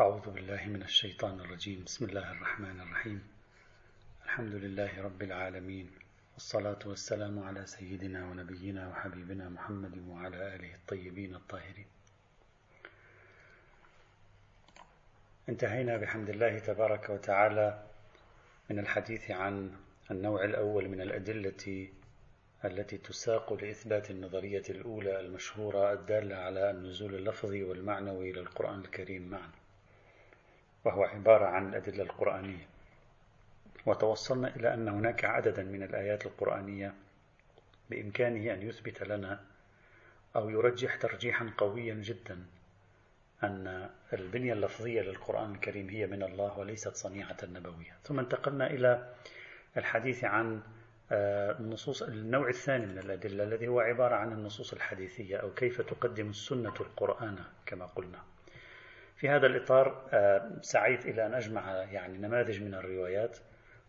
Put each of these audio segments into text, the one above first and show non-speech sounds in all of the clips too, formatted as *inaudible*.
أعوذ بالله من الشيطان الرجيم. بسم الله الرحمن الرحيم. الحمد لله رب العالمين والصلاة والسلام على سيدنا ونبينا وحبيبنا محمد وعلى آله الطيبين الطاهرين. انتهينا بحمد الله تبارك وتعالى من الحديث عن النوع الأول من الأدلة التي تساق لإثبات النظرية الأولى المشهورة الدالة على النزول اللفظي والمعنوي للقرآن الكريم معا. وهو عبارة عن الأدلة القرآنية. وتوصلنا إلى أن هناك عددا من الآيات القرآنية بإمكانه أن يثبت لنا أو يرجح ترجيحا قويا جدا أن البنية اللفظية للقرآن الكريم هي من الله وليست صنيعة نبوية. ثم انتقلنا إلى الحديث عن آه، النصوص النوع الثاني من الأدلة الذي هو عبارة عن النصوص الحديثية أو كيف تقدم السنة القرآن كما قلنا. في هذا الإطار آه، سعيت إلى أن أجمع يعني نماذج من الروايات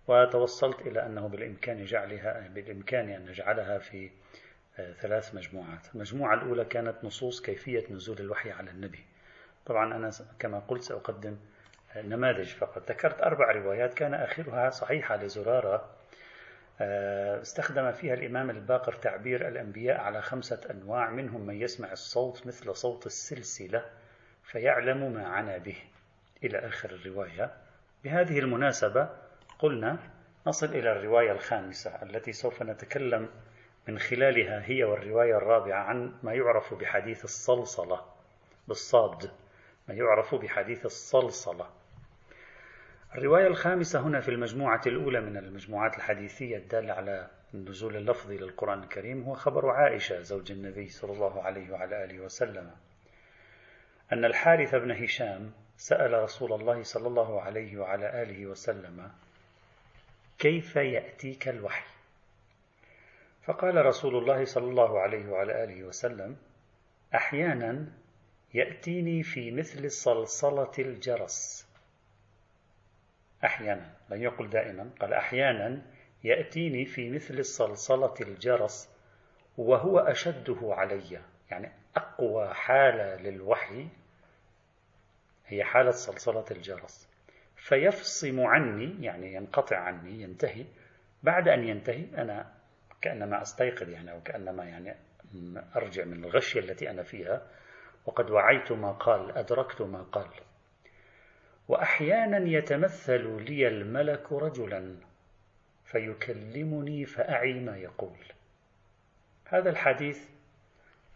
وتوصلت إلى أنه بالإمكان جعلها بالإمكان أن نجعلها في آه، ثلاث مجموعات. المجموعة الأولى كانت نصوص كيفية نزول الوحي على النبي. طبعا أنا كما قلت سأقدم نماذج فقط. ذكرت أربع روايات كان آخرها صحيحة لزرارة آه، استخدم فيها الإمام الباقر تعبير الأنبياء على خمسة أنواع منهم من يسمع الصوت مثل صوت السلسلة فيعلم ما عنا به. إلى آخر الرواية. بهذه المناسبة قلنا نصل إلى الرواية الخامسة التي سوف نتكلم من خلالها هي والرواية الرابعة عن ما يعرف بحديث الصلصلة. بالصاد. ما يعرف بحديث الصلصلة. الرواية الخامسة هنا في المجموعة الأولى من المجموعات الحديثية الدالة على النزول اللفظي للقرآن الكريم. هو خبر عائشة زوج النبي صلى الله عليه وعلى آله وسلم. أن الحارث بن هشام سأل رسول الله صلى الله عليه وعلى آله وسلم كيف يأتيك الوحي؟ فقال رسول الله صلى الله عليه وعلى آله وسلم أحيانا يأتيني في مثل صلصلة الجرس. أحيانا لم يقل دائما قال أحيانا يأتيني في مثل صلصلة الجرس وهو أشده علي يعني أقوى حالة للوحي هي حالة صلصلة الجرس. فيفصم عني يعني ينقطع عني ينتهي. بعد أن ينتهي أنا كأنما أستيقظ يعني أو كأنما يعني أرجع من الغشية التي أنا فيها. وقد وعيت ما قال أدركت ما قال. وأحيانا يتمثل لي الملك رجلا فيكلمني فأعي ما يقول. هذا الحديث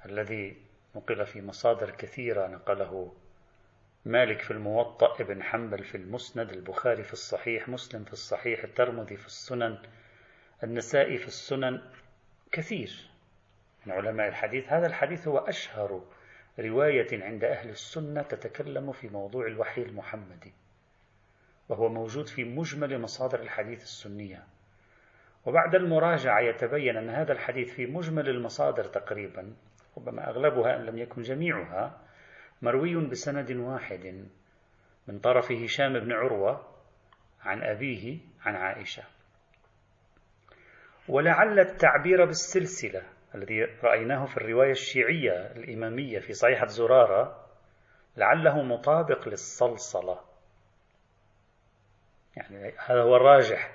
الذي نقل في مصادر كثيرة نقله مالك في الموطأ ابن حنبل في المسند البخاري في الصحيح مسلم في الصحيح الترمذي في السنن النسائي في السنن كثير من علماء الحديث. هذا الحديث هو أشهر رواية عند أهل السنة تتكلم في موضوع الوحي المحمدي وهو موجود في مجمل مصادر الحديث السنية. وبعد المراجعة يتبين أن هذا الحديث في مجمل المصادر تقريبا ربما أغلبها إن لم يكن جميعها مروي بسند واحد من طرف هشام بن عروة عن أبيه عن عائشة. ولعل التعبير بالسلسلة الذي رأيناه في الرواية الشيعية الإمامية في صحيحة زرارة لعله مطابق للصلصلة. يعني هذا هو الراجح.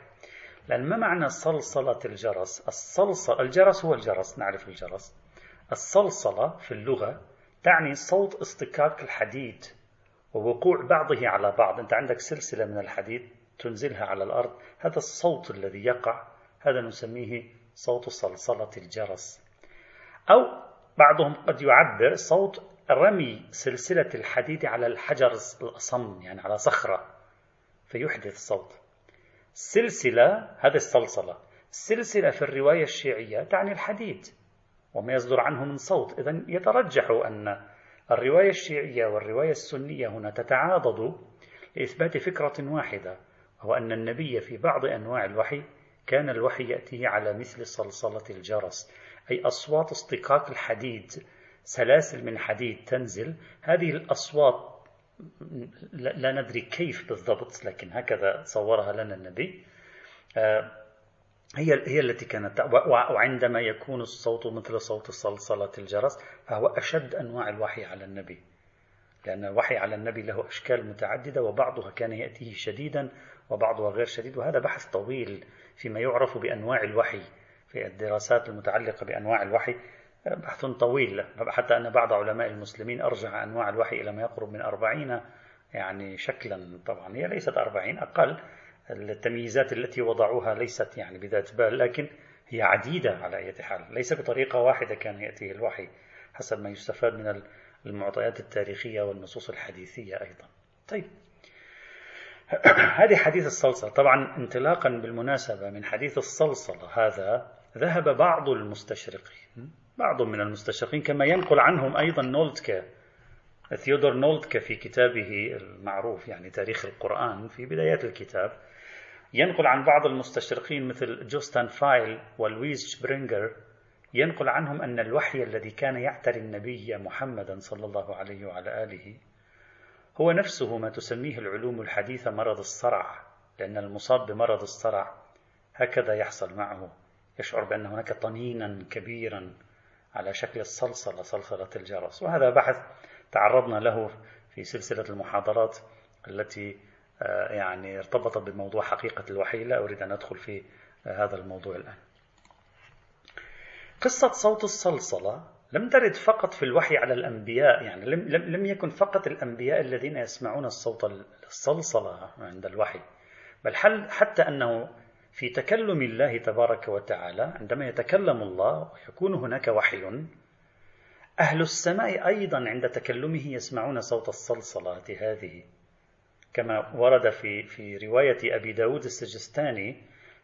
لأن ما معنى صلصلة الجرس؟ الصلصلة الجرس هو الجرس نعرف الجرس. الصلصلة في اللغة تعني صوت اصطكاك الحديد ووقوع بعضه على بعض. أنت عندك سلسلة من الحديد تنزلها على الأرض. هذا الصوت الذي يقع هذا نسميه صوت صلصلة الجرس. أو بعضهم قد يعبر صوت رمي سلسلة الحديد على الحجر الأصم يعني على صخرة فيحدث صوت. السلسلة هذه الصلصلة. السلسلة في الرواية الشيعية تعني الحديد. وما يصدر عنه من صوت. إذا يترجح أن الرواية الشيعية والرواية السنية هنا تتعاضد لإثبات فكرة واحدة وهو أن النبي في بعض أنواع الوحي كان الوحي يأتيه على مثل صلصلة الجرس أي أصوات اصطكاك الحديد سلاسل من حديد تنزل. هذه الأصوات لا ندري كيف بالضبط لكن هكذا صورها لنا النبي. آه، هي هي التي كانت وعندما يكون الصوت مثل صوت صلصلة الجرس فهو أشد أنواع الوحي على النبي. لأن الوحي على النبي له أشكال متعددة وبعضها كان يأتيه شديدا وبعضها غير شديد وهذا بحث طويل فيما يعرف بأنواع الوحي. في الدراسات المتعلقة بأنواع الوحي بحث طويل حتى أن بعض علماء المسلمين أرجع أنواع الوحي إلى ما يقرب من أربعين يعني شكلا طبعا. هي ليست أربعين أقل. التمييزات التي وضعوها ليست يعني بذات بال لكن هي عديدة على أي حال. ليس بطريقة واحدة كان يأتيه الوحي حسب ما يستفاد من المعطيات التاريخية والنصوص الحديثية أيضا. طيب. *clears throat* هذه حديث الصلصلة طبعا انطلاقا بالمناسبة من حديث الصلصلة هذا ذهب بعض المستشرقين بعض من المستشرقين كما ينقل عنهم أيضا نولدكه ثيودور نولدكه في كتابه المعروف يعني تاريخ القرآن في بدايات الكتاب. ينقل عن بعض المستشرقين مثل جوستاف فايل ولويز شبرينجر ينقل عنهم أن الوحي الذي كان يعتري النبي محمدا صلى الله عليه وعلى آله هو نفسه ما تسميه العلوم الحديثة مرض الصرع لأن المصاب بمرض الصرع هكذا يحصل معه. يشعر بأن هناك طنينا كبيرا على شكل الصلصلة صلصلة الجرس وهذا بحث تعرضنا له في سلسلة المحاضرات التي يعني ارتبطت بموضوع حقيقة الوحي. لا أريد أن أدخل في آه، هذا الموضوع الآن. قصة صوت الصلصلة لم ترد فقط في الوحي على الأنبياء يعني لم, لم, لم يكن فقط الأنبياء الذين يسمعون الصوت الصلصلة عند الوحي بل حتى أنه في تكلم الله تبارك وتعالى عندما يتكلم الله ويكون هناك وحي أهل السماء أيضا عند تكلمه يسمعون صوت الصلصلة هذه. كما ورد في في رواية أبي داود السجستاني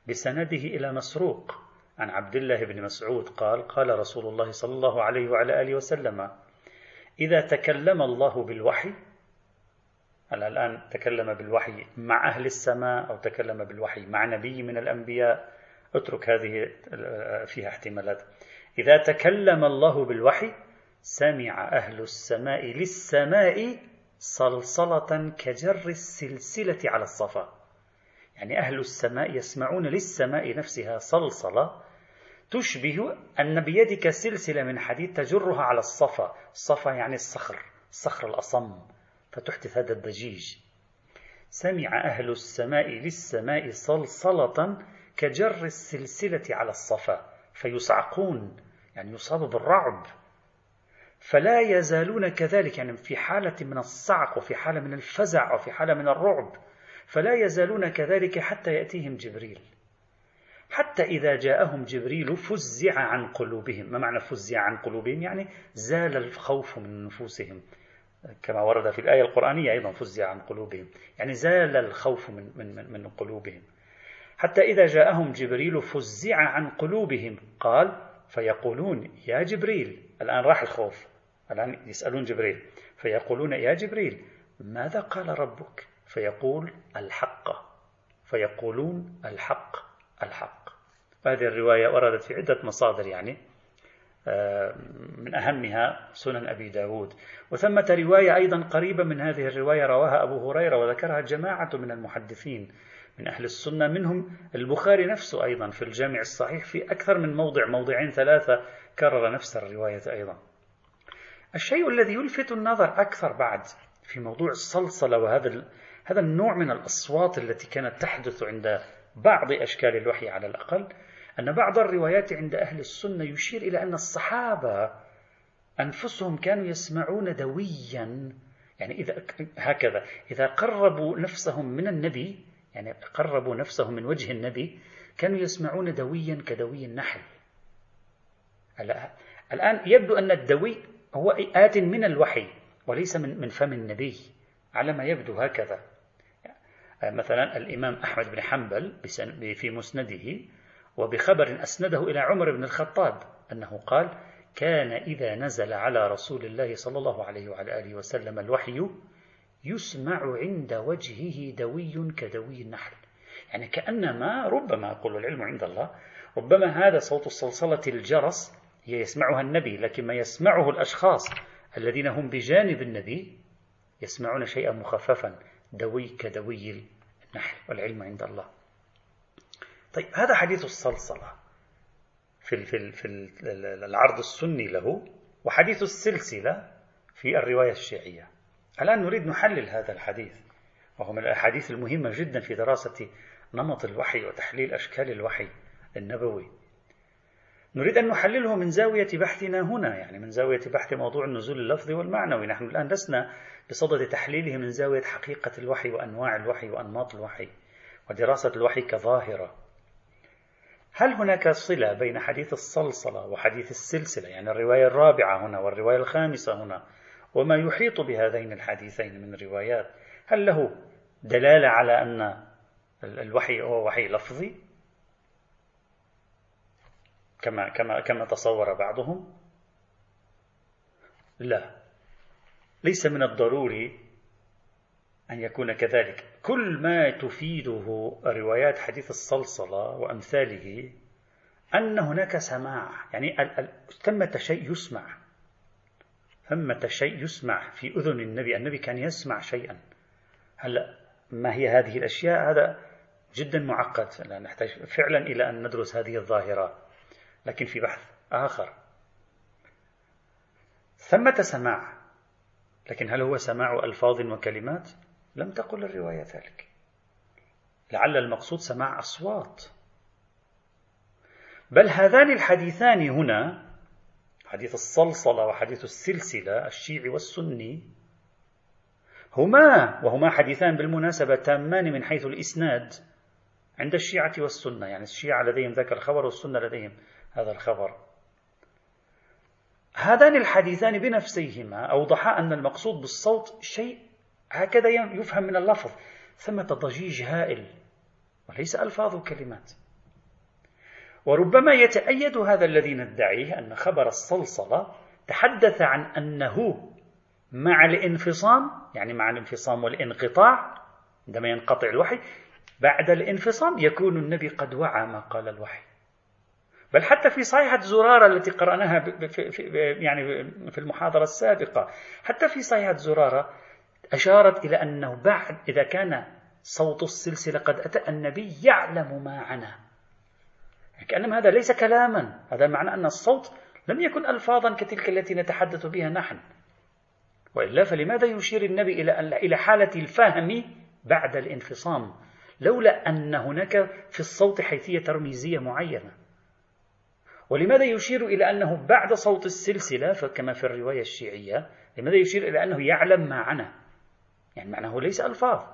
بسنده إلى مسروق عن عبد الله بن مسعود قال قال رسول الله صلى الله عليه وعلى آله وسلم إذا تكلم الله بالوحي الآن تكلم بالوحي مع أهل السماء أو تكلم بالوحي مع نبي من الأنبياء اترك هذه فيها احتمالات. إذا تكلم الله بالوحي سمع أهل السماء للسماء صلصلة كجر السلسلة على الصفا. يعني أهل السماء يسمعون للسماء نفسها صلصلة تشبه أن بيدك سلسلة من حديد تجرها على الصفا. الصفا يعني الصخر الصخر الأصم فتحدث هذا الضجيج. سمع أهل السماء للسماء صلصلة كجر السلسلة على الصفا. فيصعقون يعني يصاب بالرعب. فلا يزالون كذلك يعني في حالة من الصعق وفي حالة من الفزع وفي حالة من الرعب فلا يزالون كذلك حتى يأتيهم جبريل. حتى إذا جاءهم جبريل فزع عن قلوبهم. ما معنى فزع عن قلوبهم؟ يعني زال الخوف من نفوسهم. كما ورد في الآية القرآنية أيضا فزع عن قلوبهم. يعني زال الخوف من, من, من قلوبهم. حتى إذا جاءهم جبريل فزع عن قلوبهم. قال فيقولون يا جبريل الآن راح الخوف. الآن يسألون جبريل فيقولون يا جبريل ماذا قال ربك؟ فيقول الحق. فيقولون الحق الحق. هذه الرواية وردت في عدة مصادر يعني آه، من أهمها سنن أبي داود. وثمة رواية أيضا قريبة من هذه الرواية رواها أبو هريرة وذكرها جماعة من المحدثين من أهل السنة منهم البخاري نفسه أيضا في الجامع الصحيح في أكثر من موضع موضعين ثلاثة كرر نفس الرواية أيضا. الشيء الذي يلفت النظر أكثر بعد في موضوع الصلصلة وهذا هذا النوع من الأصوات التي كانت تحدث عند بعض أشكال الوحي على الأقل أن بعض الروايات عند أهل السنة يشير إلى أن الصحابة أنفسهم كانوا يسمعون دويا. يعني إذا هكذا إذا قربوا نفسهم من النبي يعني قربوا نفسهم من وجه النبي كانوا يسمعون دويا كدوي النحل. الآن يبدو أن الدوي هو آت من الوحي وليس من من فم النبي على ما يبدو هكذا. مثلا الإمام أحمد بن حنبل في مسنده وبخبر أسنده إلى عمر بن الخطاب أنه قال كان إذا نزل على رسول الله صلى الله عليه وعلى آله وسلم الوحي يسمع عند وجهه دوي كدوي النحل. يعني كأنما ربما أقول العلم عند الله ربما هذا صوت الصلصلة الجرس هي يسمعها النبي لكن ما يسمعه الأشخاص الذين هم بجانب النبي يسمعون شيئا مخففا دوي كدوي النحل والعلم عند الله. طيب هذا حديث الصلصلة في في العرض السني له وحديث السلسلة في الرواية الشيعية. الآن نريد نحلل هذا الحديث وهو من الأحاديث المهمة جدا في دراسة نمط الوحي وتحليل أشكال الوحي النبوي. نريد أن نحلله من زاوية بحثنا هنا يعني من زاوية بحث موضوع النزول اللفظي والمعنوي. نحن الآن لسنا بصدد تحليله من زاوية حقيقة الوحي وأنواع الوحي وأنماط الوحي ودراسة الوحي كظاهرة. هل هناك صلة بين حديث الصلصلة وحديث السلسلة؟ يعني الرواية الرابعة هنا والرواية الخامسة هنا. وما يحيط بهذين الحديثين من روايات؟ هل له دلالة على أن الوحي هو وحي لفظي؟ كما كما كما تصور بعضهم. لا ليس من الضروري أن يكون كذلك. كل ما تفيده روايات حديث الصلصلة وأمثاله أن هناك سماع. يعني ثمة شيء يسمع. ثمة شيء يسمع في أذن النبي. النبي كان يسمع شيئا. هلا ما هي هذه الأشياء؟ هذا جدا معقد. نحتاج فعلا إلى أن ندرس هذه الظاهرة. لكن في بحث آخر. ثمة سماع. لكن هل هو سماع ألفاظ وكلمات؟ لم تقل الرواية ذلك. لعل المقصود سماع أصوات. بل هذان الحديثان هنا حديث الصلصلة وحديث السلسلة الشيعي والسني هما وهما حديثان بالمناسبة تامان من حيث الإسناد. عند الشيعة والسنة. يعني الشيعة لديهم ذاك الخبر والسنة لديهم هذا الخبر. هذان الحديثان بنفسيهما أوضحا أن المقصود بالصوت شيء هكذا يفهم من اللفظ. ثمة ضجيج هائل وليس ألفاظ وكلمات. وربما يتأيد هذا الذي ندعيه أن خبر الصلصلة تحدث عن أنه مع الانفصام يعني مع الانفصام والانقطاع عندما ينقطع الوحي بعد الانفصام يكون النبي قد وعى ما قال الوحي. بل حتى في صحيحة زرارة التي قرأناها يعني في المحاضرة السابقة حتى في صحيحة زرارة أشارت إلى أنه بعد إذا كان صوت السلسلة قد أتى النبي يعلم ما عنا كأنما هذا ليس كلاما هذا معنى أن الصوت لم يكن ألفاظا كتلك التي نتحدث بها نحن. وإلا فلماذا يشير النبي إلى إلى حالة الفهم بعد الانفصام؟ لولا أن هناك في الصوت حيثية ترميزية معينة. ولماذا يشير إلى أنه بعد صوت السلسلة كما في الرواية الشيعية لماذا يشير إلى أنه يعلم ما عنا يعني معناه ليس ألفاظ.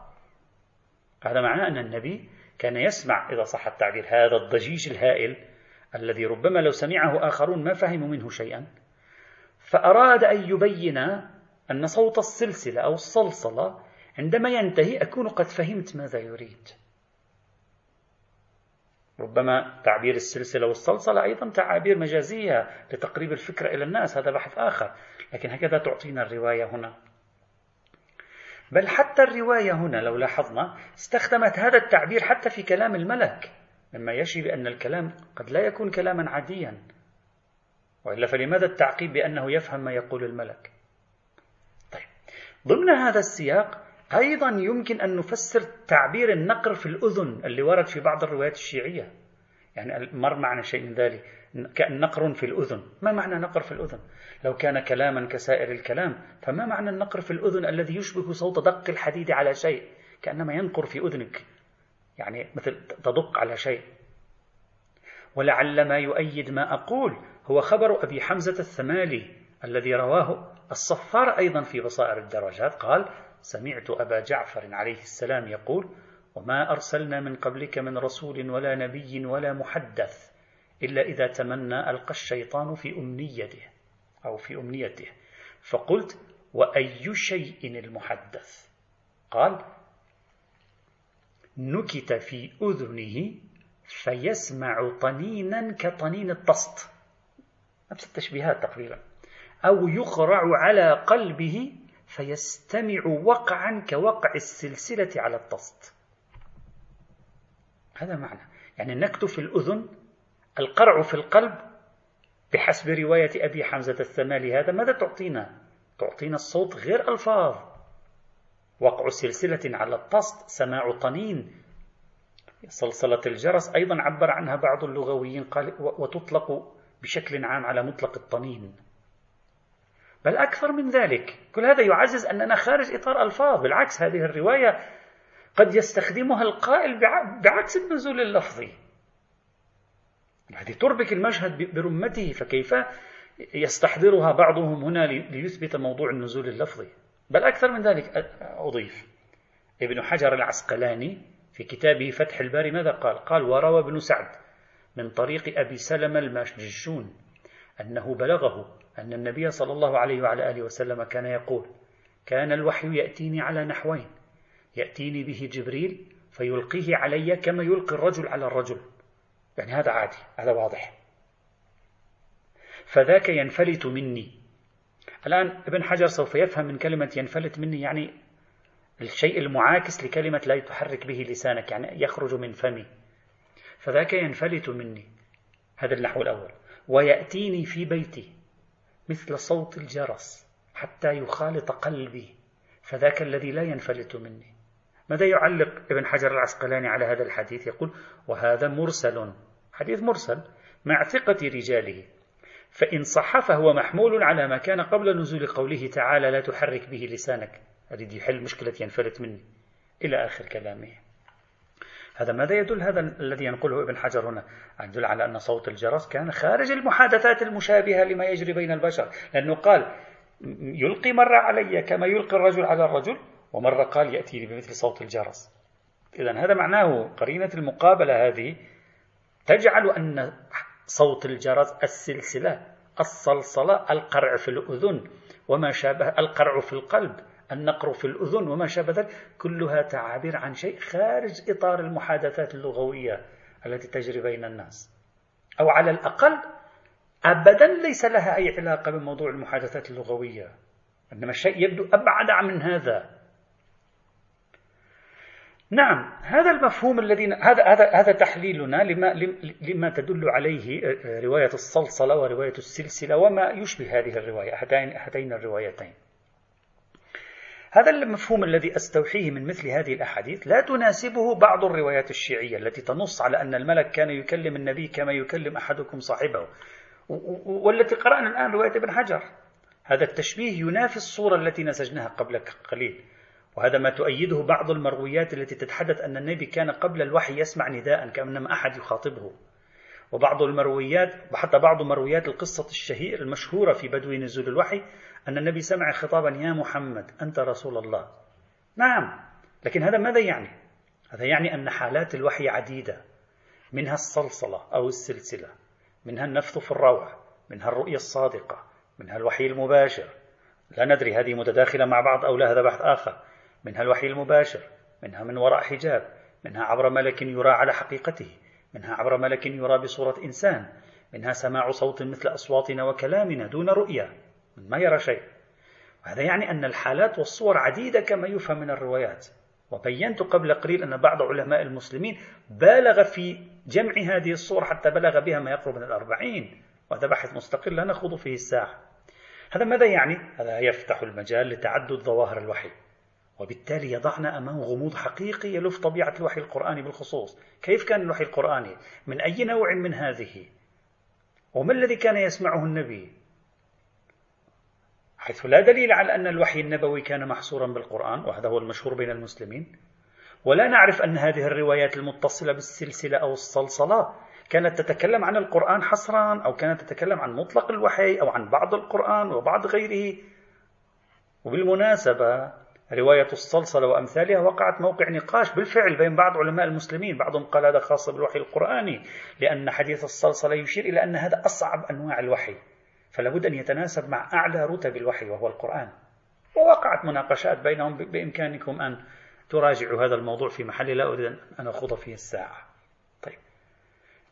هذا معناه أن النبي كان يسمع إذا صح التعبير هذا الضجيج الهائل الذي ربما لو سمعه آخرون ما فهموا منه شيئا. فأراد أن يبين أن صوت السلسلة أو الصلصلة عندما ينتهي أكون قد فهمت ماذا يريد. ربما تعبير السلسلة والصلصلة أيضا تعابير مجازية لتقريب الفكرة إلى الناس هذا بحث آخر لكن هكذا تعطينا الرواية هنا. بل حتى الرواية هنا لو لاحظنا استخدمت هذا التعبير حتى في كلام الملك مما يشي بأن الكلام قد لا يكون كلاما عاديا. وإلا فلماذا التعقيب بأنه يفهم ما يقول الملك؟ طيب ضمن هذا السياق أيضا يمكن أن نفسر تعبير النقر في الأذن اللي ورد في بعض الروايات الشيعية. يعني مر معنا شيء من ذلك. كأن نقر في الأذن. ما معنى نقر في الأذن؟ لو كان كلاما كسائر الكلام فما معنى النقر في الأذن الذي يشبه صوت دق الحديد على شيء؟ كأنما ينقر في أذنك. يعني مثل تدق على شيء. ولعل ما يؤيد ما أقول هو خبر أبي حمزة الثمالي الذي رواه الصفار أيضا في بصائر الدرجات. قال سمعت أبا جعفر عليه السلام يقول وما أرسلنا من قبلك من رسول ولا نبي ولا محدث إلا إذا تمنى ألقى الشيطان في أمنيته أو في أمنيته. فقلت وأي شيء المحدث؟ قال نكت في أذنه فيسمع طنينا كطنين الطست. نفس التشبيهات تقريبا. أو يقرع على قلبه فيستمع وقعا كوقع السلسلة على الطست. هذا معنى. يعني النكت في الأذن القرع في القلب بحسب رواية أبي حمزة الثمالي هذا ماذا تعطينا؟ تعطينا الصوت غير ألفاظ. وقع سلسلة على الطست سماع طنين. صلصلة الجرس أيضا عبر عنها بعض اللغويين قال وتطلق بشكل عام على مطلق الطنين. بل أكثر من ذلك. كل هذا يعزز أننا خارج إطار ألفاظ. بالعكس هذه الرواية قد يستخدمها القائل بعكس النزول اللفظي. هذه تربك المشهد برمته فكيف يستحضرها بعضهم هنا ليثبت موضوع النزول اللفظي؟ بل أكثر من ذلك أضيف. ابن حجر العسقلاني في كتابه فتح الباري ماذا قال؟ قال وروى ابن سعد من طريق أبي سلمة الماجشون أنه بلغه أن النبي صلى الله عليه وعلى آله وسلم كان يقول كان الوحي يأتيني على نحوين يأتيني به جبريل فيلقيه علي كما يلقي الرجل على الرجل. يعني هذا عادي هذا واضح. فذاك ينفلت مني. الآن ابن حجر سوف يفهم من كلمة ينفلت مني يعني الشيء المعاكس لكلمة لا تحرك به لسانك يعني يخرج من فمي. فذاك ينفلت مني. هذا النحو الأول. ويأتيني في بيتي. مثل صوت الجرس حتى يخالط قلبي فذاك الذي لا ينفلت مني. ماذا يعلق ابن حجر العسقلاني على هذا الحديث؟ يقول وهذا مرسل حديث مرسل مع ثقة رجاله. فإن صح فهو محمول على ما كان قبل نزول قوله تعالى لا تحرك به لسانك أريد يحل مشكلة ينفلت مني. إلى آخر كلامه. هذا ماذا يدل هذا الذي ينقله ابن حجر هنا؟ يدل على أن صوت الجرس كان خارج المحادثات المشابهة لما يجري بين البشر. لأنه قال يلقي مرة علي كما يلقي الرجل على الرجل ومرة قال يأتي بمثل صوت الجرس. إذا هذا معناه قرينة المقابلة هذه تجعل أن صوت الجرس السلسلة الصلصلة القرع في الأذن وما شابه القرع في القلب النقر في الأذن وما شابه ذلك كلها تعابير عن شيء خارج إطار المحادثات اللغوية التي تجري بين الناس. أو على الأقل أبدا ليس لها أي علاقة بموضوع المحادثات اللغوية. إنما الشيء يبدو أبعد من هذا. نعم هذا المفهوم الذي هذا هذا هذا تحليلنا لما لما تدل عليه رواية الصلصلة ورواية السلسلة وما يشبه هذه الرواية هاتين هاتين الروايتين. هذا المفهوم الذي أستوحيه من مثل هذه الأحاديث لا تناسبه بعض الروايات الشيعية التي تنص على أن الملك كان يكلم النبي كما يكلم أحدكم صاحبه. والتي قرأنا الآن رواية ابن حجر. هذا التشبيه ينافي الصورة التي نسجناها قبل قليل. وهذا ما تؤيده بعض المرويات التي تتحدث أن النبي كان قبل الوحي يسمع نداء كأنما أحد يخاطبه. وبعض المرويات وحتى بعض مرويات القصة الشهير المشهورة في بدو نزول الوحي أن النبي سمع خطابا يا محمد أنت رسول الله. نعم لكن هذا ماذا يعني؟ هذا يعني أن حالات الوحي عديدة منها الصلصلة أو السلسلة منها النفث في الروع منها الرؤية الصادقة منها الوحي المباشر. لا ندري هذه متداخلة مع بعض أو لا هذا بحث آخر. منها الوحي المباشر منها من وراء حجاب منها عبر ملك يرى على حقيقته منها عبر ملك يرى بصورة إنسان منها سماع صوت مثل أصواتنا وكلامنا دون رؤية. ما يرى شيء. وهذا يعني أن الحالات والصور عديدة كما يفهم من الروايات. وبينت قبل قليل أن بعض علماء المسلمين بالغ في جمع هذه الصور حتى بلغ بها ما يقرب من الأربعين وهذا بحث مستقل لا نخوض فيه الساعة. هذا ماذا يعني؟ هذا يفتح المجال لتعدد ظواهر الوحي. وبالتالي يضعنا أمام غموض حقيقي يلف طبيعة الوحي القرآني بالخصوص. كيف كان الوحي القرآني؟ من أي نوع من هذه؟ وما الذي كان يسمعه النبي؟ حيث لا دليل على أن الوحي النبوي كان محصورا بالقرآن وهذا هو المشهور بين المسلمين ولا نعرف أن هذه الروايات المتصلة بالسلسلة أو الصلصلة كانت تتكلم عن القرآن حصرا أو كانت تتكلم عن مطلق الوحي أو عن بعض القرآن وبعض غيره. وبالمناسبة رواية الصلصلة وأمثالها وقعت موقع نقاش بالفعل بين بعض علماء المسلمين. بعضهم قال هذا خاص بالوحي القرآني لأن حديث الصلصلة يشير إلى أن هذا أصعب أنواع الوحي. فلا بد أن يتناسب مع أعلى رتب الوحي وهو القرآن. ووقعت مناقشات بينهم بإمكانكم أن تراجعوا هذا الموضوع في محل. لا أريد أن أخوض فيه الساعة. طيب.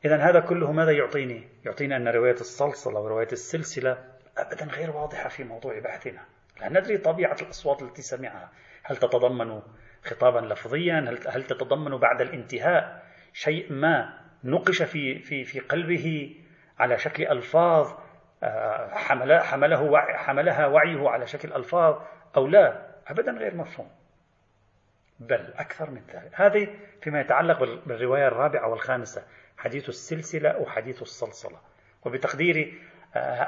إذا هذا كله ماذا يعطيني؟ يعطينا أن رواية الصلصلة ورواية السلسلة أبدا غير واضحة في موضوع بحثنا. لا ندري طبيعة الأصوات التي سمعها. هل تتضمن خطابا لفظيا؟ هل, هل تتضمن بعد الانتهاء شيء ما نقش في, في, في قلبه على شكل ألفاظ حمل حمله وعي حملها وعيه على شكل ألفاظ أو لا أبدا غير مفهوم. بل أكثر من ذلك. هذه فيما يتعلق بالرواية الرابعة والخامسة حديث السلسلة وحديث الصلصلة. وبتقديري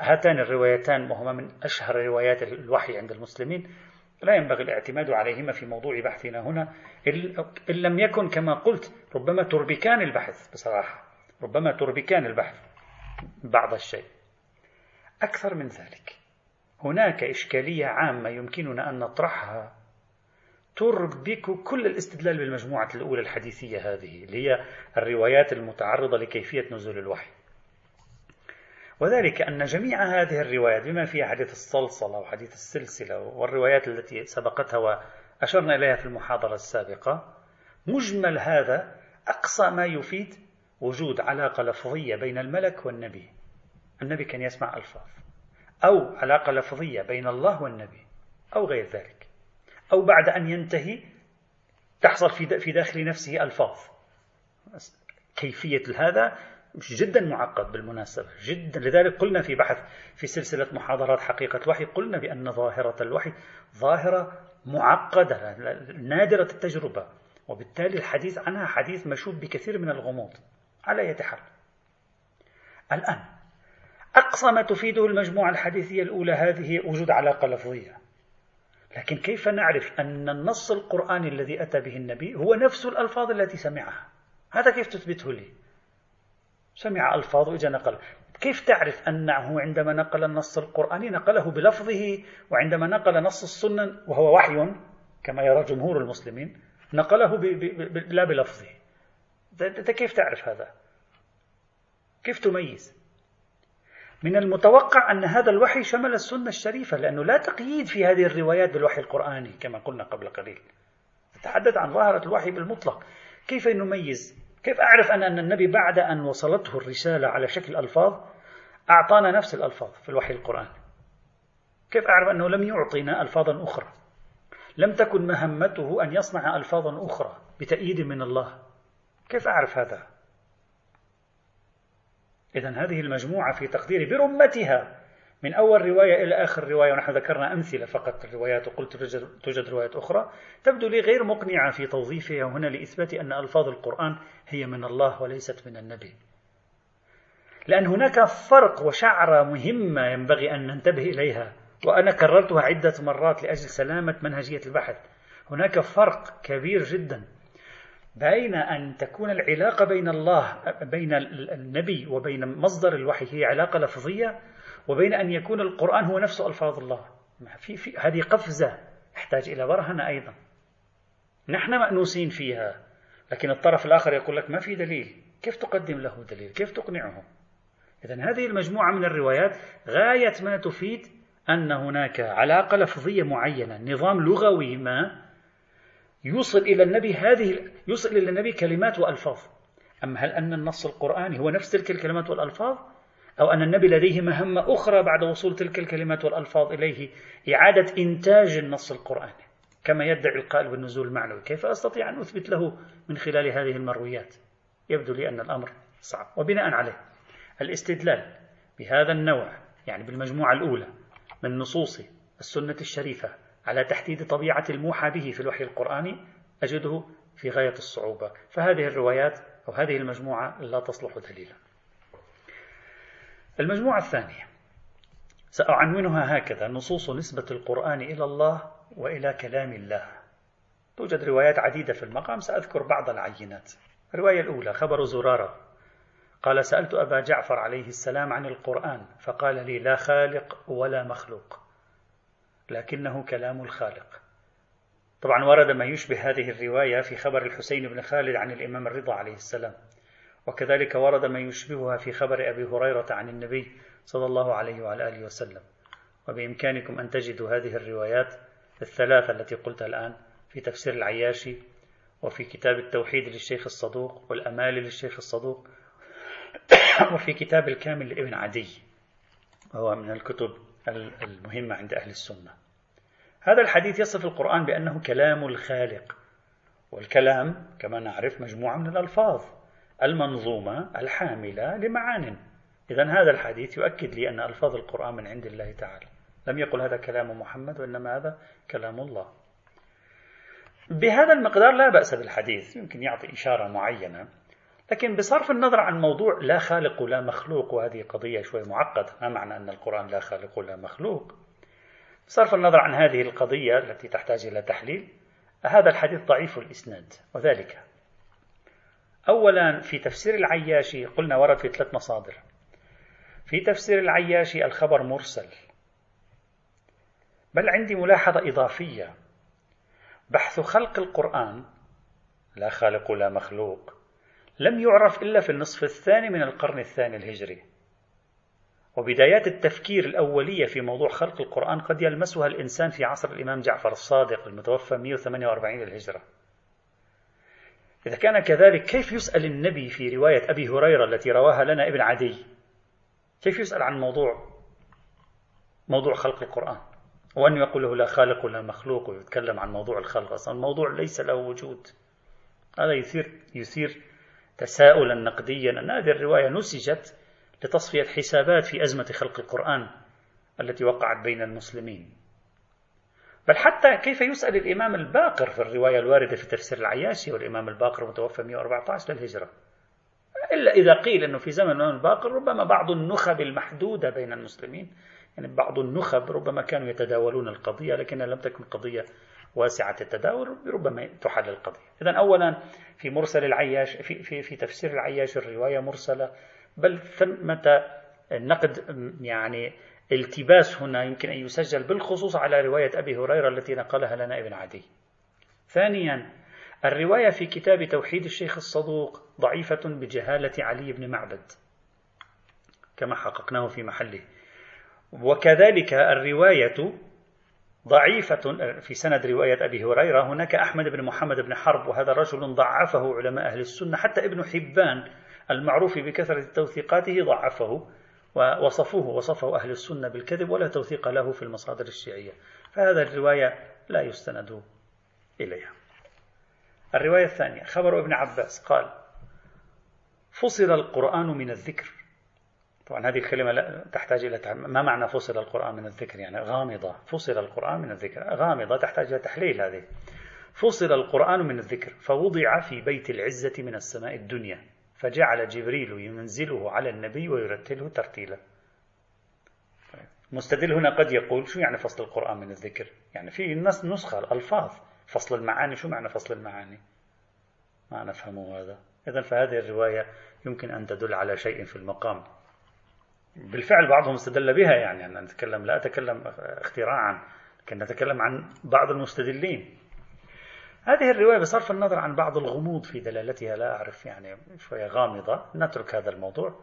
هاتان الروايتان وهما من أشهر روايات الوحي عند المسلمين لا ينبغي الاعتماد عليهما في موضوع بحثنا هنا. إن لم يكن كما قلت ربما تربكان البحث بصراحة. ربما تربكان البحث. بعض الشيء. أكثر من ذلك. هناك إشكالية عامة يمكننا أن نطرحها. تربك كل الاستدلال بالمجموعة الأولى الحديثية هذه اللي هي الروايات المتعرضة لكيفية نزول الوحي. وذلك أن جميع هذه الروايات بما فيها حديث الصلصلة وحديث السلسلة والروايات التي سبقتها وأشرنا إليها في المحاضرة السابقة مجمل هذا أقصى ما يفيد وجود علاقة لفظية بين الملك والنبي. النبي كان يسمع ألفاظ أو علاقة لفظية بين الله والنبي أو غير ذلك أو بعد أن ينتهي تحصل في داخل نفسه ألفاظ. كيفية هذا جدا معقد بالمناسبة جدا. لذلك قلنا في بحث في سلسلة محاضرات حقيقة الوحي قلنا بأن ظاهرة الوحي ظاهرة معقدة نادرة التجربة وبالتالي الحديث عنها حديث مشوب بكثير من الغموض على أي حال. الآن أقصى ما تفيده المجموعة الحديثية الأولى هذه وجود علاقة لفظية. لكن كيف نعرف أن النص القرآني الذي أتى به النبي هو نفس الألفاظ التي سمعها؟ هذا كيف تثبته لي؟ سمع ألفاظ وإجا نقل. كيف تعرف أنه عندما نقل النص القرآني نقله بلفظه وعندما نقل نص السنة وهو وحي كما يرى جمهور المسلمين نقله ب ب ب لا بلفظه. أنت كيف تعرف هذا؟ كيف تميز؟ من المتوقع أن هذا الوحي شمل السنة الشريفة لأنه لا تقييد في هذه الروايات بالوحي القرآني كما قلنا قبل قليل. تتحدث عن ظاهرة الوحي بالمطلق. كيف نميز؟ كيف أعرف أنا أن النبي بعد أن وصلته الرسالة على شكل ألفاظ أعطانا نفس الألفاظ في الوحي القرآني؟ كيف أعرف أنه لم يعطينا ألفاظا أخرى؟ لم تكن مهمته أن يصنع ألفاظا أخرى بتأييد من الله. كيف أعرف هذا؟ إذا هذه المجموعة في تقديري برمتها. من أول رواية إلى آخر رواية ونحن ذكرنا أمثلة فقط الروايات وقلت توجد روايات أخرى. تبدو لي غير مقنعة في توظيفها هنا لإثبات أن ألفاظ القرآن هي من الله وليست من النبي. لأن هناك فرق وشعرة مهمة ينبغي أن ننتبه إليها وأنا كررتها عدة مرات لأجل سلامة منهجية البحث. هناك فرق كبير جدا. بين أن تكون العلاقة بين الله بين النبي وبين مصدر الوحي هي علاقة لفظية وبين أن يكون القرآن هو نفسه ألفاظ الله. في, في هذه قفزة تحتاج إلى برهنة أيضا. نحن مأنوسين فيها لكن الطرف الآخر يقول لك ما في دليل. كيف تقدم له دليل؟ كيف تقنعه؟ إذا هذه المجموعة من الروايات غاية ما تفيد أن هناك علاقة لفظية معينة نظام لغوي ما يوصل إلى النبي هذه يوصل إلى النبي كلمات وألفاظ. أما هل أن النص القرآني هو نفس تلك الكلمات والألفاظ؟ أو أن النبي لديه مهمة أخرى بعد وصول تلك الكلمات والألفاظ إليه إعادة إنتاج النص القرآني كما يدعي القائل بالنزول المعنوي. كيف أستطيع أن أثبت له من خلال هذه المرويات؟ يبدو لي أن الأمر صعب. وبناء عليه الاستدلال بهذا النوع يعني بالمجموعة الأولى من نصوص السنة الشريفة على تحديد طبيعة الموحى به في الوحي القرآني أجده في غاية الصعوبة. فهذه الروايات أو هذه المجموعة لا تصلح دليلا. المجموعة الثانية. سأعنونها هكذا نصوص نسبة القرآن إلى الله وإلى كلام الله. توجد روايات عديدة في المقام سأذكر بعض العينات. الرواية الأولى خبر زرارة. قال سألت أبا جعفر عليه السلام عن القرآن فقال لي لا خالق ولا مخلوق لكنه كلام الخالق. طبعا ورد ما يشبه هذه الرواية في خبر الحسين بن خالد عن الإمام الرضا عليه السلام. وكذلك ورد ما يشبهها في خبر أبي هريرة عن النبي صلى الله عليه وعلى آله وسلم. وبإمكانكم أن تجدوا هذه الروايات الثلاثة التي قلتها الآن في تفسير العياشي وفي كتاب التوحيد للشيخ الصدوق والأمال للشيخ الصدوق *coughs* وفي كتاب الكامل لابن عدي وهو من الكتب المهمة عند أهل السنة. هذا الحديث يصف القرآن بأنه كلام الخالق. والكلام كما نعرف مجموعة من الألفاظ. المنظومة الحاملة لمعان. إذا هذا الحديث يؤكد لي أن ألفاظ القرآن من عند الله تعالى. لم يقل هذا كلام محمد وإنما هذا كلام الله. بهذا المقدار لا بأس بالحديث. يمكن يعطي إشارة معينة. لكن بصرف النظر عن موضوع لا خالق ولا مخلوق وهذه قضية شوي معقدة. ما معنى أن القرآن لا خالق ولا مخلوق؟ بصرف النظر عن هذه القضية التي تحتاج إلى تحليل هذا الحديث ضعيف الإسناد وذلك أولا في تفسير العياشي قلنا ورد في ثلاث مصادر. في تفسير العياشي الخبر مرسل. بل عندي ملاحظة إضافية. بحث خلق القرآن لا خالق ولا مخلوق لم يعرف إلا في النصف الثاني من القرن الثاني الهجري. وبدايات التفكير الأولية في موضوع خلق القرآن قد يلمسها الإنسان في عصر الإمام جعفر الصادق المتوفى 148 للهجرة. إذا كان كذلك كيف يسأل النبي في رواية أبي هريرة التي رواها لنا ابن عدي؟ كيف يسأل عن موضوع موضوع خلق القرآن؟ وأن يقول له لا خالق ولا مخلوق ويتكلم عن موضوع الخلق أصلا. الموضوع ليس له وجود. هذا يثير يثير تساؤلا نقديا. أن هذه الرواية نسجت لتصفية حسابات في أزمة خلق القرآن التي وقعت بين المسلمين. بل حتى كيف يسأل الإمام الباقر في الرواية الواردة في تفسير العياشي والإمام الباقر متوفى 114 للهجرة. إلا إذا قيل أنه في زمن الإمام الباقر ربما بعض النخب المحدودة بين المسلمين يعني بعض النخب ربما كانوا يتداولون القضية لكنها لم تكن قضية واسعة التداول ربما تحل القضية. إذا أولا في مرسل العياش في, في, في تفسير العياش الرواية مرسلة بل ثمة نقد يعني التباس هنا يمكن أن يسجل بالخصوص على رواية أبي هريرة التي نقلها لنا ابن عدي. ثانيا الرواية في كتاب توحيد الشيخ الصدوق ضعيفة بجهالة علي بن معبد كما حققناه في محله. وكذلك الرواية ضعيفة في سند رواية أبي هريرة هناك أحمد بن محمد بن حرب وهذا رجل ضعفه علماء أهل السنة حتى ابن حبان المعروف بكثرة توثيقاته ضعفه ووصفوه وصفه أهل السنة بالكذب ولا توثيق له في المصادر الشيعية. فهذا الرواية لا يستند إليها. الرواية الثانية خبر ابن عباس قال فصل القرآن من الذكر. طبعا هذه الكلمة لا تحتاج إلى ما معنى فصل القرآن من الذكر؟ يعني غامضة. فصل القرآن من الذكر. غامضة تحتاج إلى تحليل هذه. فصل القرآن من الذكر فوضع في بيت العزة من السماء الدنيا. فجعل جبريل ينزله على النبي ويرتله ترتيلا. مستدل هنا قد يقول شو يعني فصل القرآن من الذكر؟ يعني في الناس نسخة الألفاظ. فصل المعاني شو معنى فصل المعاني؟ ما نفهمه هذا. إذا فهذه الرواية يمكن أن تدل على شيء في المقام. بالفعل بعضهم استدل بها يعني أنا نتكلم لا أتكلم اختراعا لكن نتكلم عن بعض المستدلين. هذه الرواية بصرف النظر عن بعض الغموض في دلالتها لا أعرف يعني شوية غامضة. نترك هذا الموضوع.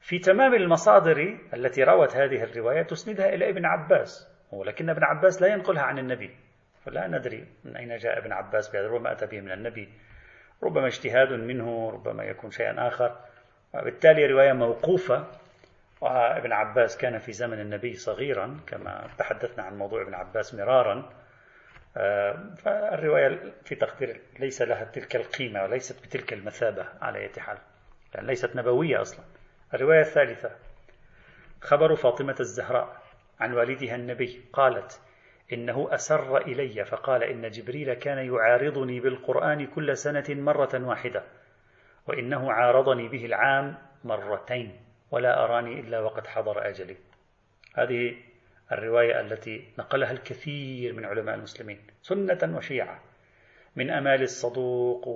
في تمام المصادر التي روت هذه الرواية تسندها إلى ابن عباس ولكن ابن عباس لا ينقلها عن النبي فلا ندري من أين جاء ابن عباس بهذا ربما أتى به من النبي ربما اجتهاد منه ربما يكون شيئا آخر. وبالتالي رواية موقوفة وابن عباس كان في زمن النبي صغيرا كما تحدثنا عن موضوع ابن عباس مرارا. فالرواية في تقدير ليس لها تلك القيمة وليست بتلك المثابة على أي حال لأن ليست نبوية أصلا. الرواية الثالثة خبر فاطمة الزهراء عن والدها النبي قالت إنه أسر إلي فقال إن جبريل كان يعارضني بالقرآن كل سنة مرة واحدة وإنه عارضني به العام مرتين ولا أراني إلا وقد حضر أجلي. هذه الرواية التي نقلها الكثير من علماء المسلمين سنة وشيعة من أمال الصدوق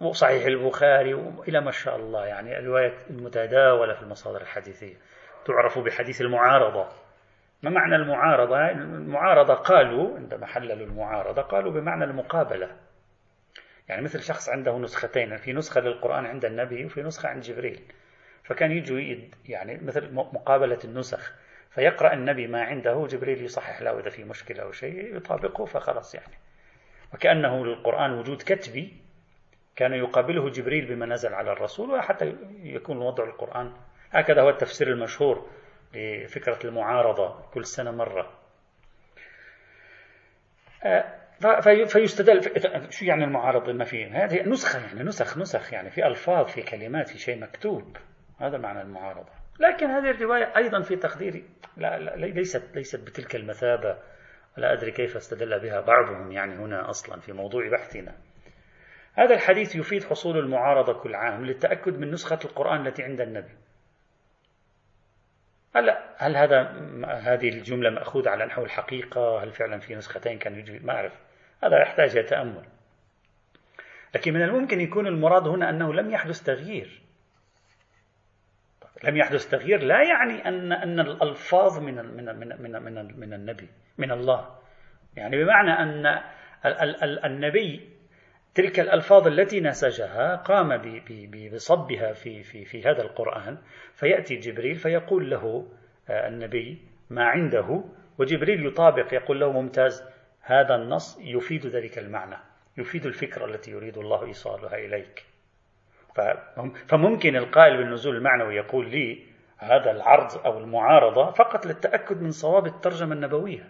وصحيح البخاري إلى ما شاء الله. يعني الرواية المتداولة في المصادر الحديثية. تعرف بحديث المعارضة. ما معنى المعارضة؟ المعارضة قالوا عندما حللوا المعارضة قالوا بمعنى المقابلة. يعني مثل شخص عنده نسختين في نسخة للقرآن عند النبي وفي نسخة عند جبريل. فكان يجوا يعني مثل مقابلة النسخ. فيقرأ النبي ما عنده جبريل يصحح له إذا في مشكلة أو شيء يطابقه فخلاص يعني. وكأنه للقرآن وجود كتبي كان يقابله جبريل بما نزل على الرسول وحتى يكون وضع القرآن. هكذا هو التفسير المشهور لفكرة المعارضة كل سنة مرة. آه، فيستدل شو يعني المعارضة؟ ما فيه هذه نسخة يعني نسخ نسخ يعني في ألفاظ في كلمات في شيء مكتوب. هذا معنى المعارضة. لكن هذه الرواية أيضا في تقديري. لا, لا ليست ليست بتلك المثابة. لا أدري كيف استدل بها بعضهم يعني هنا أصلا في موضوع بحثنا. هذا الحديث يفيد حصول المعارضة كل عام للتأكد من نسخة القرآن التي عند النبي. هلا هل هذا هذه الجملة مأخوذة على نحو الحقيقة؟ هل فعلا في نسختين كان يوجد؟ ما أعرف. هذا يحتاج إلى تأمل. لكن من الممكن يكون المراد هنا أنه لم يحدث تغيير. لم يحدث تغيير لا يعني أن أن الألفاظ من من من من من, من النبي من الله. يعني بمعنى أن النبي تلك الألفاظ التي نسجها قام بصبها في في في هذا القرآن فيأتي جبريل فيقول له آه، النبي ما عنده؟ وجبريل يطابق يقول له ممتاز هذا النص يفيد ذلك المعنى يفيد الفكرة التي يريد الله إيصالها إليك. فممكن القائل بالنزول المعنوي يقول لي هذا العرض أو المعارضة فقط للتأكد من صواب الترجمة النبوية.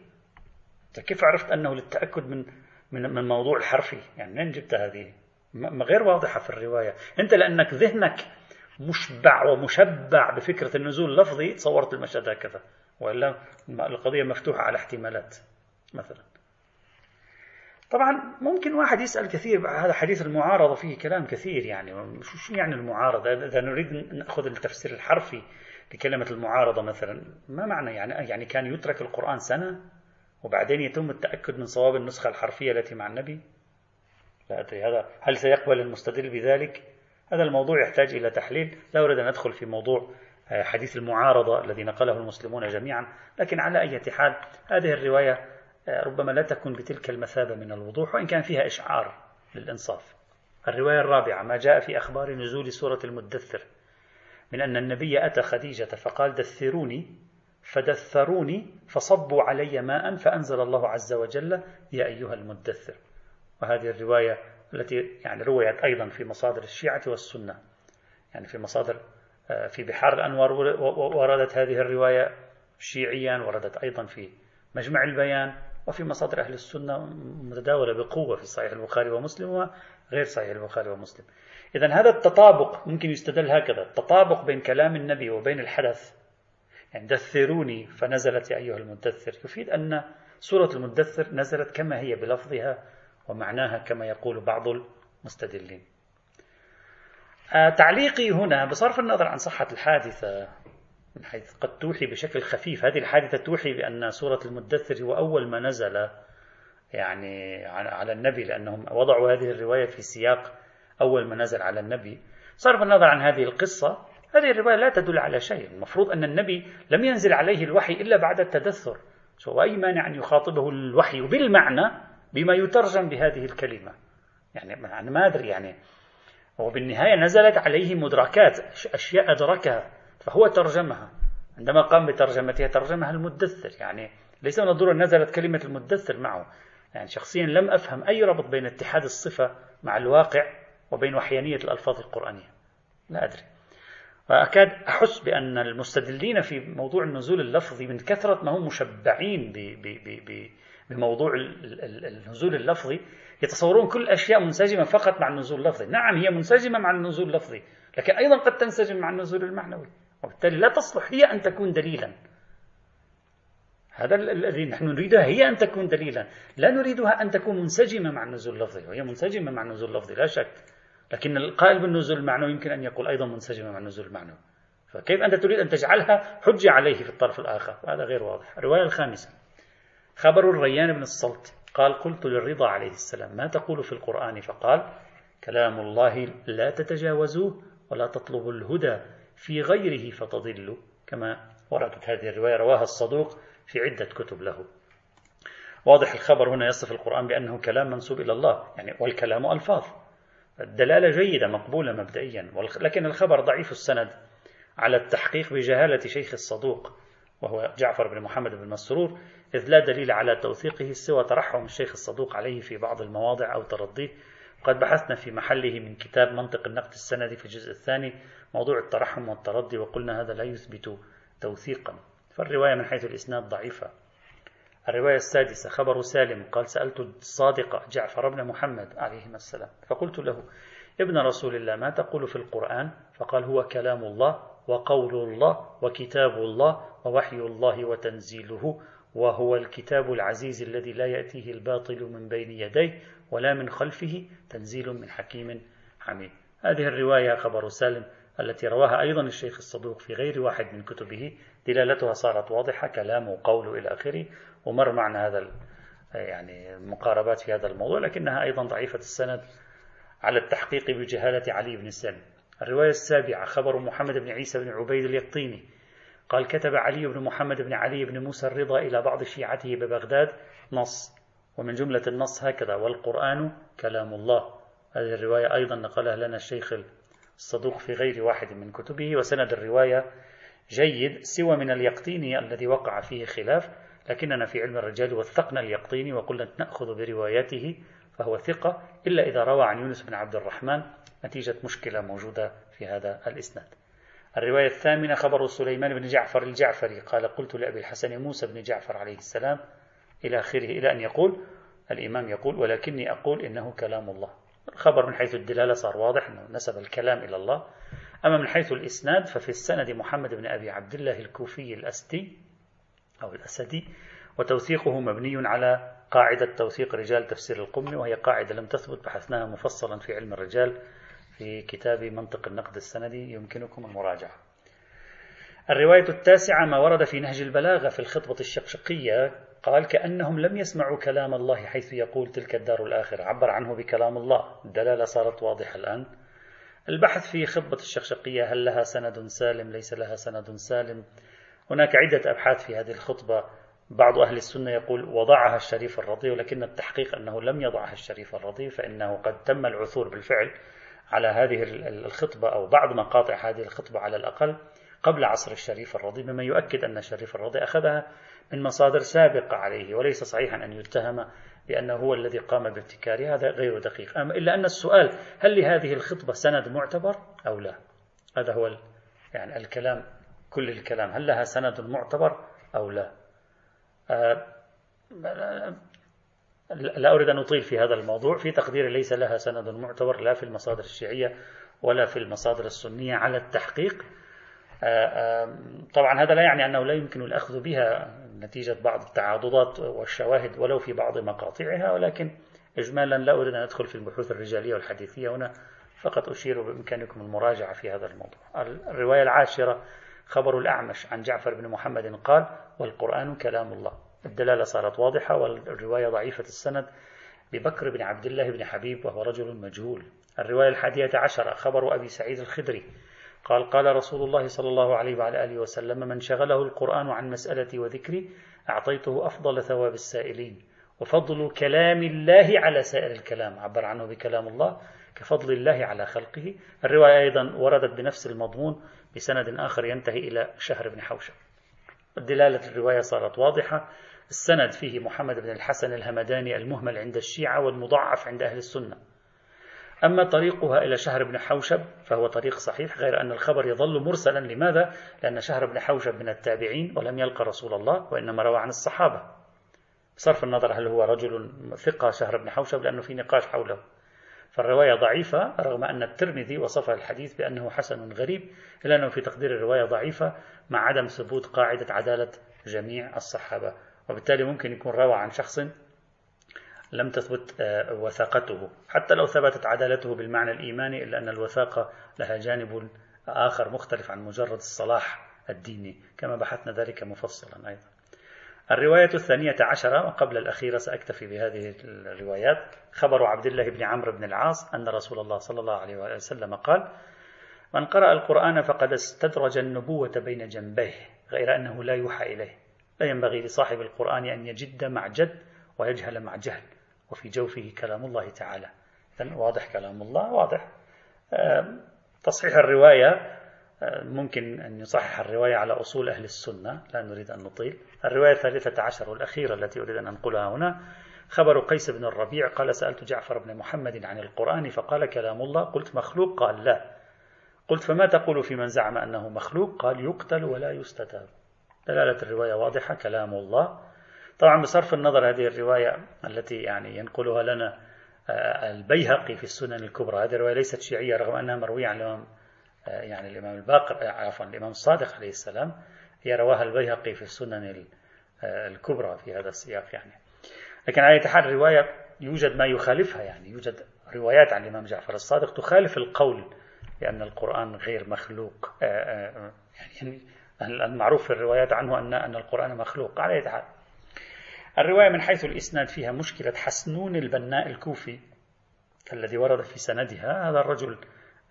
كيف عرفت أنه للتأكد من من من موضوع الحرفي؟ يعني منين جبت هذه؟ غير واضحة في الرواية. أنت لأنك ذهنك مشبع ومشبع بفكرة النزول اللفظي تصورت المشهد هكذا. وإلا القضية مفتوحة على احتمالات مثلا. طبعا ممكن واحد يسأل كثير هذا حديث المعارضة فيه كلام كثير يعني شو يعني المعارضة؟ إذا نريد نأخذ التفسير الحرفي لكلمة المعارضة مثلا ما معنى يعني؟ يعني كان يترك القرآن سنة وبعدين يتم التأكد من صواب النسخة الحرفية التي مع النبي؟ لا أدري هذا هل سيقبل المستدل بذلك؟ هذا الموضوع يحتاج إلى تحليل. لا أريد أن أدخل في موضوع آه، حديث المعارضة الذي نقله المسلمون جميعا لكن على أي حال هذه الرواية ربما لا تكون بتلك المثابة من الوضوح وإن كان فيها إشعار للإنصاف. الرواية الرابعة ما جاء في أخبار نزول سورة المدثر من أن النبي أتى خديجة فقال دثروني. فدثروني فصبوا علي ماء فأنزل الله عز وجل يا أيها المدثر. وهذه الرواية التي يعني رويت أيضا في مصادر الشيعة والسنة. يعني في مصادر آه، في بحار الأنوار وردت هذه الرواية شيعيا وردت أيضا في مجمع البيان. وفي مصادر أهل السنة متداولة بقوة في صحيح البخاري ومسلم وغير صحيح البخاري ومسلم. إذا هذا التطابق ممكن يستدل هكذا. التطابق بين كلام النبي وبين الحدث. يعني دثروني فنزلت يا أيها المدثر. يفيد أن سورة المدثر نزلت كما هي بلفظها ومعناها كما يقول بعض المستدلين. آه تعليقي هنا بصرف النظر عن صحة الحادثة من حيث قد توحي بشكل خفيف. هذه الحادثة توحي بأن سورة المدثر هو أول ما نزل يعني على النبي لأنهم وضعوا هذه الرواية في سياق أول ما نزل على النبي. صرف النظر عن هذه القصة هذه الرواية لا تدل على شيء. المفروض أن النبي لم ينزل عليه الوحي إلا بعد التدثر. أي مانع أن يخاطبه الوحي بالمعنى بما يترجم بهذه الكلمة؟ يعني أنا ما أدري يعني. وبالنهاية نزلت عليه مدركات أشياء أدركها. فهو ترجمها. عندما قام بترجمتها ترجمها المدثر. يعني ليس الضرورة نزلت كلمة المدثر معه. يعني شخصيا لم أفهم أي ربط بين اتحاد الصفة مع الواقع وبين وحيانية الألفاظ القرآنية. لا أدري. وأكاد أحس بأن المستدلين في موضوع النزول اللفظي من كثرة ما هم مشبعين بموضوع النزول اللفظي يتصورون كل الأشياء منسجمة فقط مع النزول اللفظي. نعم هي منسجمة مع النزول اللفظي لكن أيضا قد تنسجم مع النزول المعنوي. وبالتالي لا تصلح هي أن تكون دليلا. هذا الذي نحن نريدها هي أن تكون دليلا. لا نريدها أن تكون منسجمة مع النزول اللفظي وهي منسجمة مع النزول اللفظي لا شك. لكن القائل بالنزول المعنوي يمكن أن يقول أيضا منسجمة مع النزول المعنوي. فكيف أنت تريد أن تجعلها حجة عليه في الطرف الآخر؟ هذا غير واضح. الرواية الخامسة. خبر الريان بن الصلت قال قلت للرضا عليه السلام ما تقول في القرآن؟ فقال كلام الله لا تتجاوزوه ولا تطلبوا الهدى في غيره فتضلوا كما وردت هذه الرواية رواها الصدوق في عدة كتب له. واضح الخبر هنا يصف القرآن بأنه كلام منسوب إلى الله يعني والكلام ألفاظ. الدلالة جيدة مقبولة مبدئيا لكن الخبر ضعيف السند على التحقيق بجهالة شيخ الصدوق وهو جعفر بن محمد بن مسرور إذ لا دليل على توثيقه سوى ترحم الشيخ الصدوق عليه في بعض المواضع أو ترضيه وقد بحثنا في محله من كتاب منطق النقد السندي في الجزء الثاني موضوع الترحم والترضي وقلنا هذا لا يثبت توثيقا. فالرواية من حيث الإسناد ضعيفة. الرواية السادسة خبر سالم قال سألت الصادق جعفر بن محمد عليهما السلام فقلت له ابن رسول الله ما تقول في القرآن؟ فقال هو كلام الله وقول الله وكتاب الله ووحي الله وتنزيله وهو الكتاب العزيز الذي لا يأتيه الباطل من بين يديه ولا من خلفه تنزيل من حكيم حميد. هذه الرواية خبر سالم التي رواها أيضا الشيخ الصدوق في غير واحد من كتبه. دلالتها صارت واضحة كلام وقول إلى آخره ومر معنا هذا يعني مقاربات في هذا الموضوع لكنها أيضا ضعيفة السند على التحقيق بجهالة علي بن سالم الرواية السابعة خبر محمد بن عيسى بن عبيد اليقطيني. قال كتب علي بن محمد بن علي بن موسى الرضا إلى بعض شيعته ببغداد نص ومن جملة النص هكذا والقرآن كلام الله. هذه الرواية أيضا نقلها لنا الشيخ الصدوق في غير واحد من كتبه وسند الرواية جيد سوى من اليقطيني الذي وقع فيه خلاف لكننا في علم الرجال وثقنا اليقطيني وقلنا نأخذ برواياته فهو ثقة إلا إذا روى عن يونس بن عبد الرحمن نتيجة مشكلة موجودة في هذا الإسناد. الرواية الثامنة خبر سليمان بن جعفر الجعفري قال قلت لأبي الحسن موسى بن جعفر عليه السلام إلى آخره إلى أن يقول الإمام يقول ولكني أقول إنه كلام الله. الخبر من حيث الدلالة صار واضح أنه نسب الكلام إلى الله. أما من حيث الإسناد ففي السند محمد بن أبي عبد الله الكوفي الأستي أو الأسدي وتوثيقه مبني على قاعدة توثيق رجال تفسير القمي وهي قاعدة لم تثبت بحثناها مفصلا في علم الرجال في كتاب منطق النقد السندي يمكنكم المراجعة. الرواية التاسعة ما ورد في نهج البلاغة في الخطبة الشقشقية قال كأنهم لم يسمعوا كلام الله حيث يقول تلك الدار الآخرة. عبر عنه بكلام الله. الدلالة صارت واضحة الآن. البحث في خطبة الشقشقية هل لها سند سالم؟ ليس لها سند سالم. هناك عدة أبحاث في هذه الخطبة. بعض أهل السنة يقول وضعها الشريف الرضي ولكن التحقيق أنه لم يضعها الشريف الرضي فإنه قد تم العثور بالفعل على هذه الخطبة أو بعض مقاطع هذه الخطبة على الأقل قبل عصر الشريف الرضي مما يؤكد أن الشريف الرضي أخذها. من مصادر سابقة عليه وليس صحيحا أن يتهم بأنه هو الذي قام بابتكارها هذا غير دقيق. أما إلا أن السؤال هل لهذه الخطبة سند معتبر أو لا؟ هذا هو يعني الكلام كل الكلام. هل لها سند معتبر أو لا؟ آه، لا أريد أن أطيل في هذا الموضوع. في تقديري ليس لها سند معتبر لا في المصادر الشيعية ولا في المصادر السنية على التحقيق. آه، طبعا هذا لا يعني أنه لا يمكن الأخذ بها نتيجة بعض التعاضدات والشواهد ولو في بعض مقاطعها ولكن إجمالا لا أريد أن أدخل في البحوث الرجالية والحديثية هنا فقط أشير بإمكانكم المراجعة في هذا الموضوع. الرواية العاشرة خبر الأعمش عن جعفر بن محمد قال والقرآن كلام الله. الدلالة صارت واضحة والرواية ضعيفة السند ببكر بن عبد الله بن حبيب وهو رجل مجهول. الرواية الحادية عشرة خبر أبي سعيد الخدري. قال قال رسول الله صلى الله عليه وعلى آله وسلم من شغله القرآن عن مسألتي وذكري أعطيته أفضل ثواب السائلين. وفضل كلام الله على سائر الكلام. عبر عنه بكلام الله كفضل الله على خلقه. الرواية أيضا وردت بنفس المضمون بسند آخر ينتهي إلى شهر بن حوشب. دلالة الرواية صارت واضحة. السند فيه محمد بن الحسن الهمداني المهمل عند الشيعة والمضعف عند أهل السنة. أما طريقها إلى شهر بن حوشب فهو طريق صحيح غير أن الخبر يظل مرسلا. لماذا؟ لأن شهر بن حوشب من التابعين ولم يلقى رسول الله وإنما روى عن الصحابة. بصرف النظر هل هو رجل ثقة شهر بن حوشب لأنه في نقاش حوله. فالرواية ضعيفة رغم أن الترمذي وصف الحديث بأنه حسن غريب إلا أنه في تقدير الرواية ضعيفة مع عدم ثبوت قاعدة عدالة جميع الصحابة. وبالتالي ممكن يكون روى عن شخص لم تثبت آه، وثاقته. حتى لو ثبتت عدالته بالمعنى الإيماني إلا أن الوثاقة لها جانب آخر مختلف عن مجرد الصلاح الديني كما بحثنا ذلك مفصلا أيضا. الرواية الثانية عشرة وقبل الأخيرة سأكتفي بهذه الروايات. خبر عبد الله بن عمرو بن العاص أن رسول الله صلى الله عليه وسلم قال من قرأ القرآن فقد استدرج النبوة بين جنبيه غير أنه لا يوحى إليه. لا ينبغي لصاحب القرآن أن يجد مع جد ويجهل مع جهل. وفي جوفه كلام الله تعالى. إذن واضح كلام الله واضح. تصحيح الرواية ممكن أن يصحح الرواية على أصول أهل السنة لا نريد أن نطيل. الرواية الثالثة عشر والأخيرة التي أريد أن أنقلها هنا خبر قيس بن الربيع قال سألت جعفر بن محمد عن القرآن فقال كلام الله قلت مخلوق قال لا قلت فما تقول في من زعم أنه مخلوق قال يقتل ولا يستتاب دلالة الرواية واضحة كلام الله. طبعا بصرف النظر هذه الرواية التي يعني ينقلها لنا آه، البيهقي في السنن الكبرى. هذه الرواية ليست شيعية رغم أنها مروية عن الإمام آه، يعني الإمام الباقر آه، عفوا الإمام الصادق عليه السلام. هي رواها البيهقي في السنن الكبرى في هذا السياق يعني. لكن على حال الرواية يوجد ما يخالفها يعني. يوجد روايات عن الإمام جعفر الصادق تخالف القول بأن القرآن غير مخلوق. يعني المعروف في الروايات عنه أن أن القرآن مخلوق. على حال الرواية من حيث الإسناد فيها مشكلة حسنون البناء الكوفي الذي ورد في سندها. هذا الرجل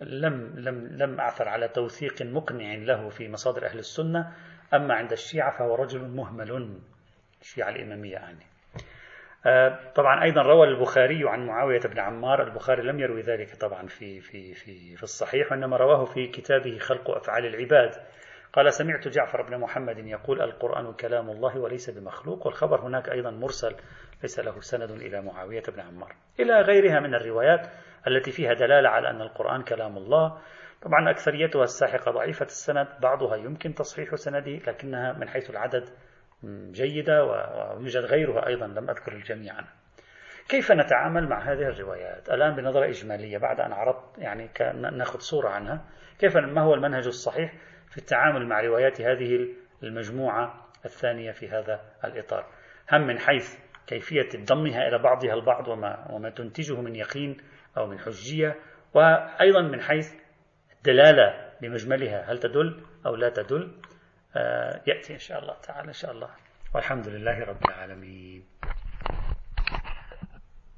لم لم لم أعثر على توثيق مقنع له في مصادر أهل السنة. أما عند الشيعة فهو رجل مهمل. الشيعة الإمامية يعني. آه، طبعا أيضا روى البخاري عن معاوية بن عمار. البخاري لم يروي ذلك طبعا في, في, في, في الصحيح وإنما رواه في كتابه خلق أفعال العباد. قال سمعت جعفر بن محمد يقول القرآن كلام الله وليس بمخلوق والخبر هناك أيضا مرسل ليس له سند إلى معاوية بن عمار. إلى غيرها من الروايات التي فيها دلالة على أن القرآن كلام الله. طبعا أكثريتها الساحقة ضعيفة السند بعضها يمكن تصحيح سنده لكنها من حيث العدد جيدة ويوجد غيرها أيضا لم أذكر الجميع عنها. كيف نتعامل مع هذه الروايات؟ الآن بنظرة إجمالية بعد أن عرضت يعني نأخذ صورة عنها. كيف ما هو المنهج الصحيح؟ في التعامل مع روايات هذه المجموعة الثانية في هذا الإطار. هم من حيث كيفية ضمها إلى بعضها البعض وما, وما تنتجه من يقين أو من حجية وأيضا من حيث الدلالة بمجملها هل تدل أو لا تدل؟ آه، يأتي إن شاء الله تعالى إن شاء الله. والحمد لله رب العالمين.